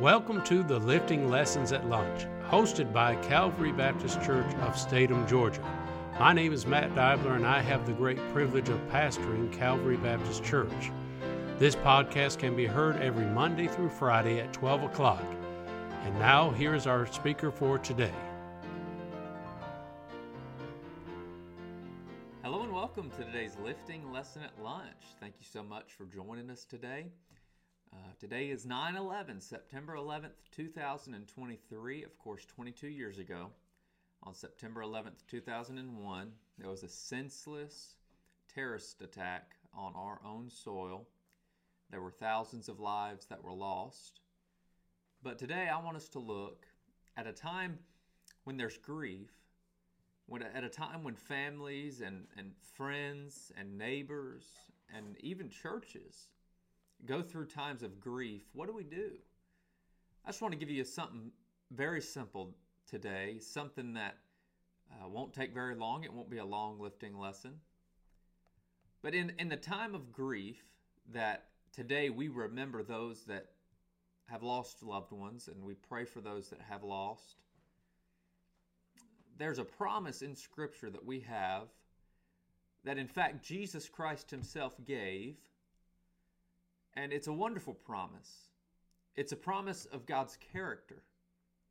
Welcome to the Lifting Lessons at Lunch, hosted by Calvary Baptist Church of Statham, Georgia. My name is Matt Dibler, and I have the great privilege of pastoring Calvary Baptist Church. This podcast can be heard every Monday through Friday at 12 o'clock. And now, here is our speaker for today. Hello and welcome to today's lifting lesson at lunch. Thank you so much for joining us today. Uh, today is 9 11, September 11th, 2023. Of course, 22 years ago, on September 11th, 2001, there was a senseless terrorist attack on our own soil. There were thousands of lives that were lost. But today, I want us to look at a time when there's grief, when, at a time when families and, and friends and neighbors and even churches go through times of grief, what do we do? I just want to give you something very simple today, something that uh, won't take very long. It won't be a long lifting lesson. But in, in the time of grief, that today we remember those that have lost loved ones and we pray for those that have lost. There's a promise in Scripture that we have that, in fact, Jesus Christ Himself gave and it's a wonderful promise. It's a promise of God's character.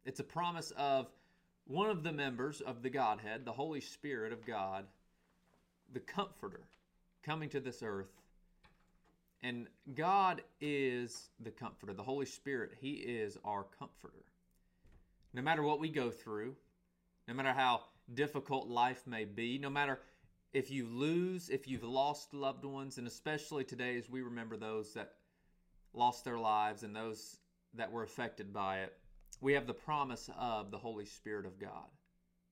It's a promise of one of the members of the Godhead, the Holy Spirit of God, the Comforter, coming to this earth. And God is the Comforter. The Holy Spirit, He is our Comforter. No matter what we go through, no matter how difficult life may be, no matter if you lose, if you've lost loved ones, and especially today as we remember those that lost their lives and those that were affected by it, we have the promise of the Holy Spirit of God,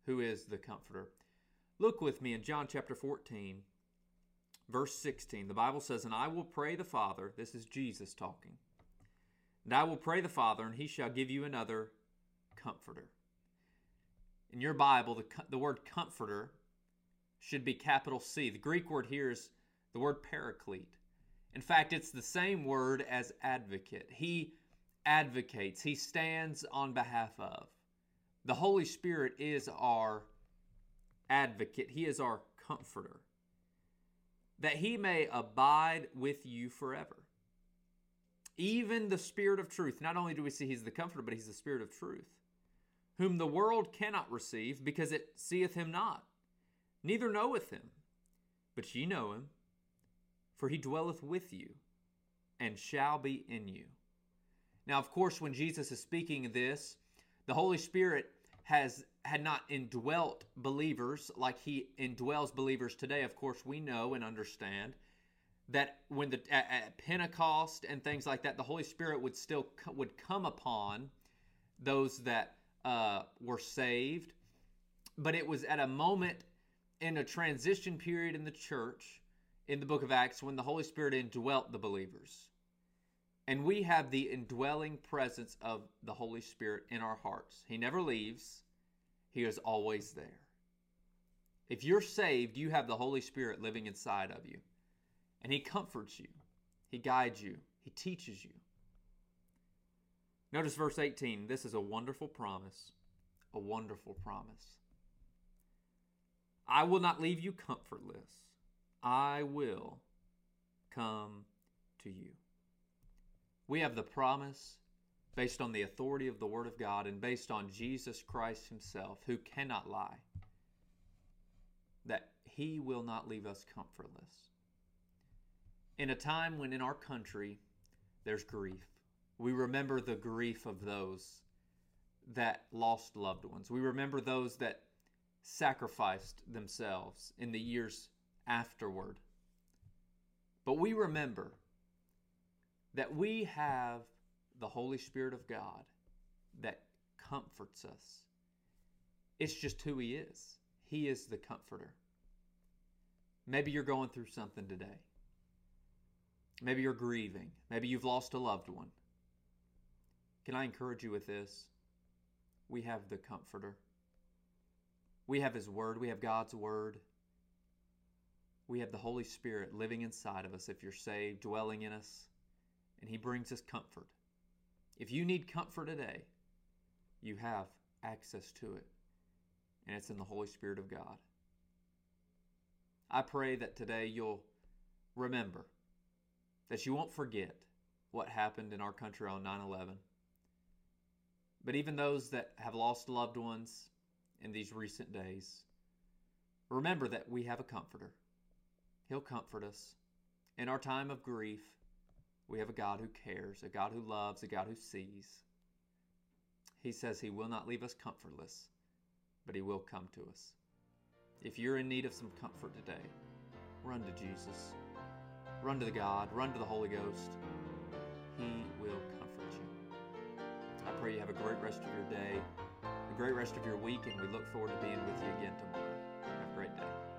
who is the Comforter. Look with me in John chapter 14, verse 16. The Bible says, And I will pray the Father, this is Jesus talking, and I will pray the Father, and he shall give you another Comforter. In your Bible, the, the word Comforter should be capital C. The Greek word here is the word paraclete. In fact, it's the same word as advocate. He advocates, he stands on behalf of. The Holy Spirit is our advocate, he is our comforter. That he may abide with you forever. Even the Spirit of truth, not only do we see he's the comforter, but he's the Spirit of truth, whom the world cannot receive because it seeth him not neither knoweth him. But ye know him, for he dwelleth with you, and shall be in you. Now, of course, when Jesus is speaking this, the Holy Spirit has had not indwelt believers like he indwells believers today. Of course, we know and understand that when the at, at Pentecost and things like that, the Holy Spirit would still would come upon those that uh, were saved, but it was at a moment in a transition period in the church in the book of Acts when the Holy Spirit indwelt the believers. And we have the indwelling presence of the Holy Spirit in our hearts. He never leaves, He is always there. If you're saved, you have the Holy Spirit living inside of you. And He comforts you, He guides you, He teaches you. Notice verse 18. This is a wonderful promise. A wonderful promise. I will not leave you comfortless. I will come to you. We have the promise based on the authority of the Word of God and based on Jesus Christ Himself, who cannot lie, that He will not leave us comfortless. In a time when in our country there's grief, we remember the grief of those that lost loved ones. We remember those that sacrificed themselves in the years afterward. But we remember that we have the Holy Spirit of God that comforts us. It's just who He is. He is the comforter. Maybe you're going through something today. Maybe you're grieving. Maybe you've lost a loved one. Can I encourage you with this? We have the comforter. We have His Word, we have God's Word. We have the Holy Spirit living inside of us if you're saved, dwelling in us, and He brings us comfort. If you need comfort today, you have access to it, and it's in the Holy Spirit of God. I pray that today you'll remember, that you won't forget what happened in our country on 9 11. But even those that have lost loved ones in these recent days, remember that we have a comforter. He'll comfort us. In our time of grief, we have a God who cares, a God who loves, a God who sees. He says He will not leave us comfortless, but He will come to us. If you're in need of some comfort today, run to Jesus. Run to the God, run to the Holy Ghost. He will comfort you. I pray you have a great rest of your day, great rest of your week, and we look forward to being with you again tomorrow. Have a great day.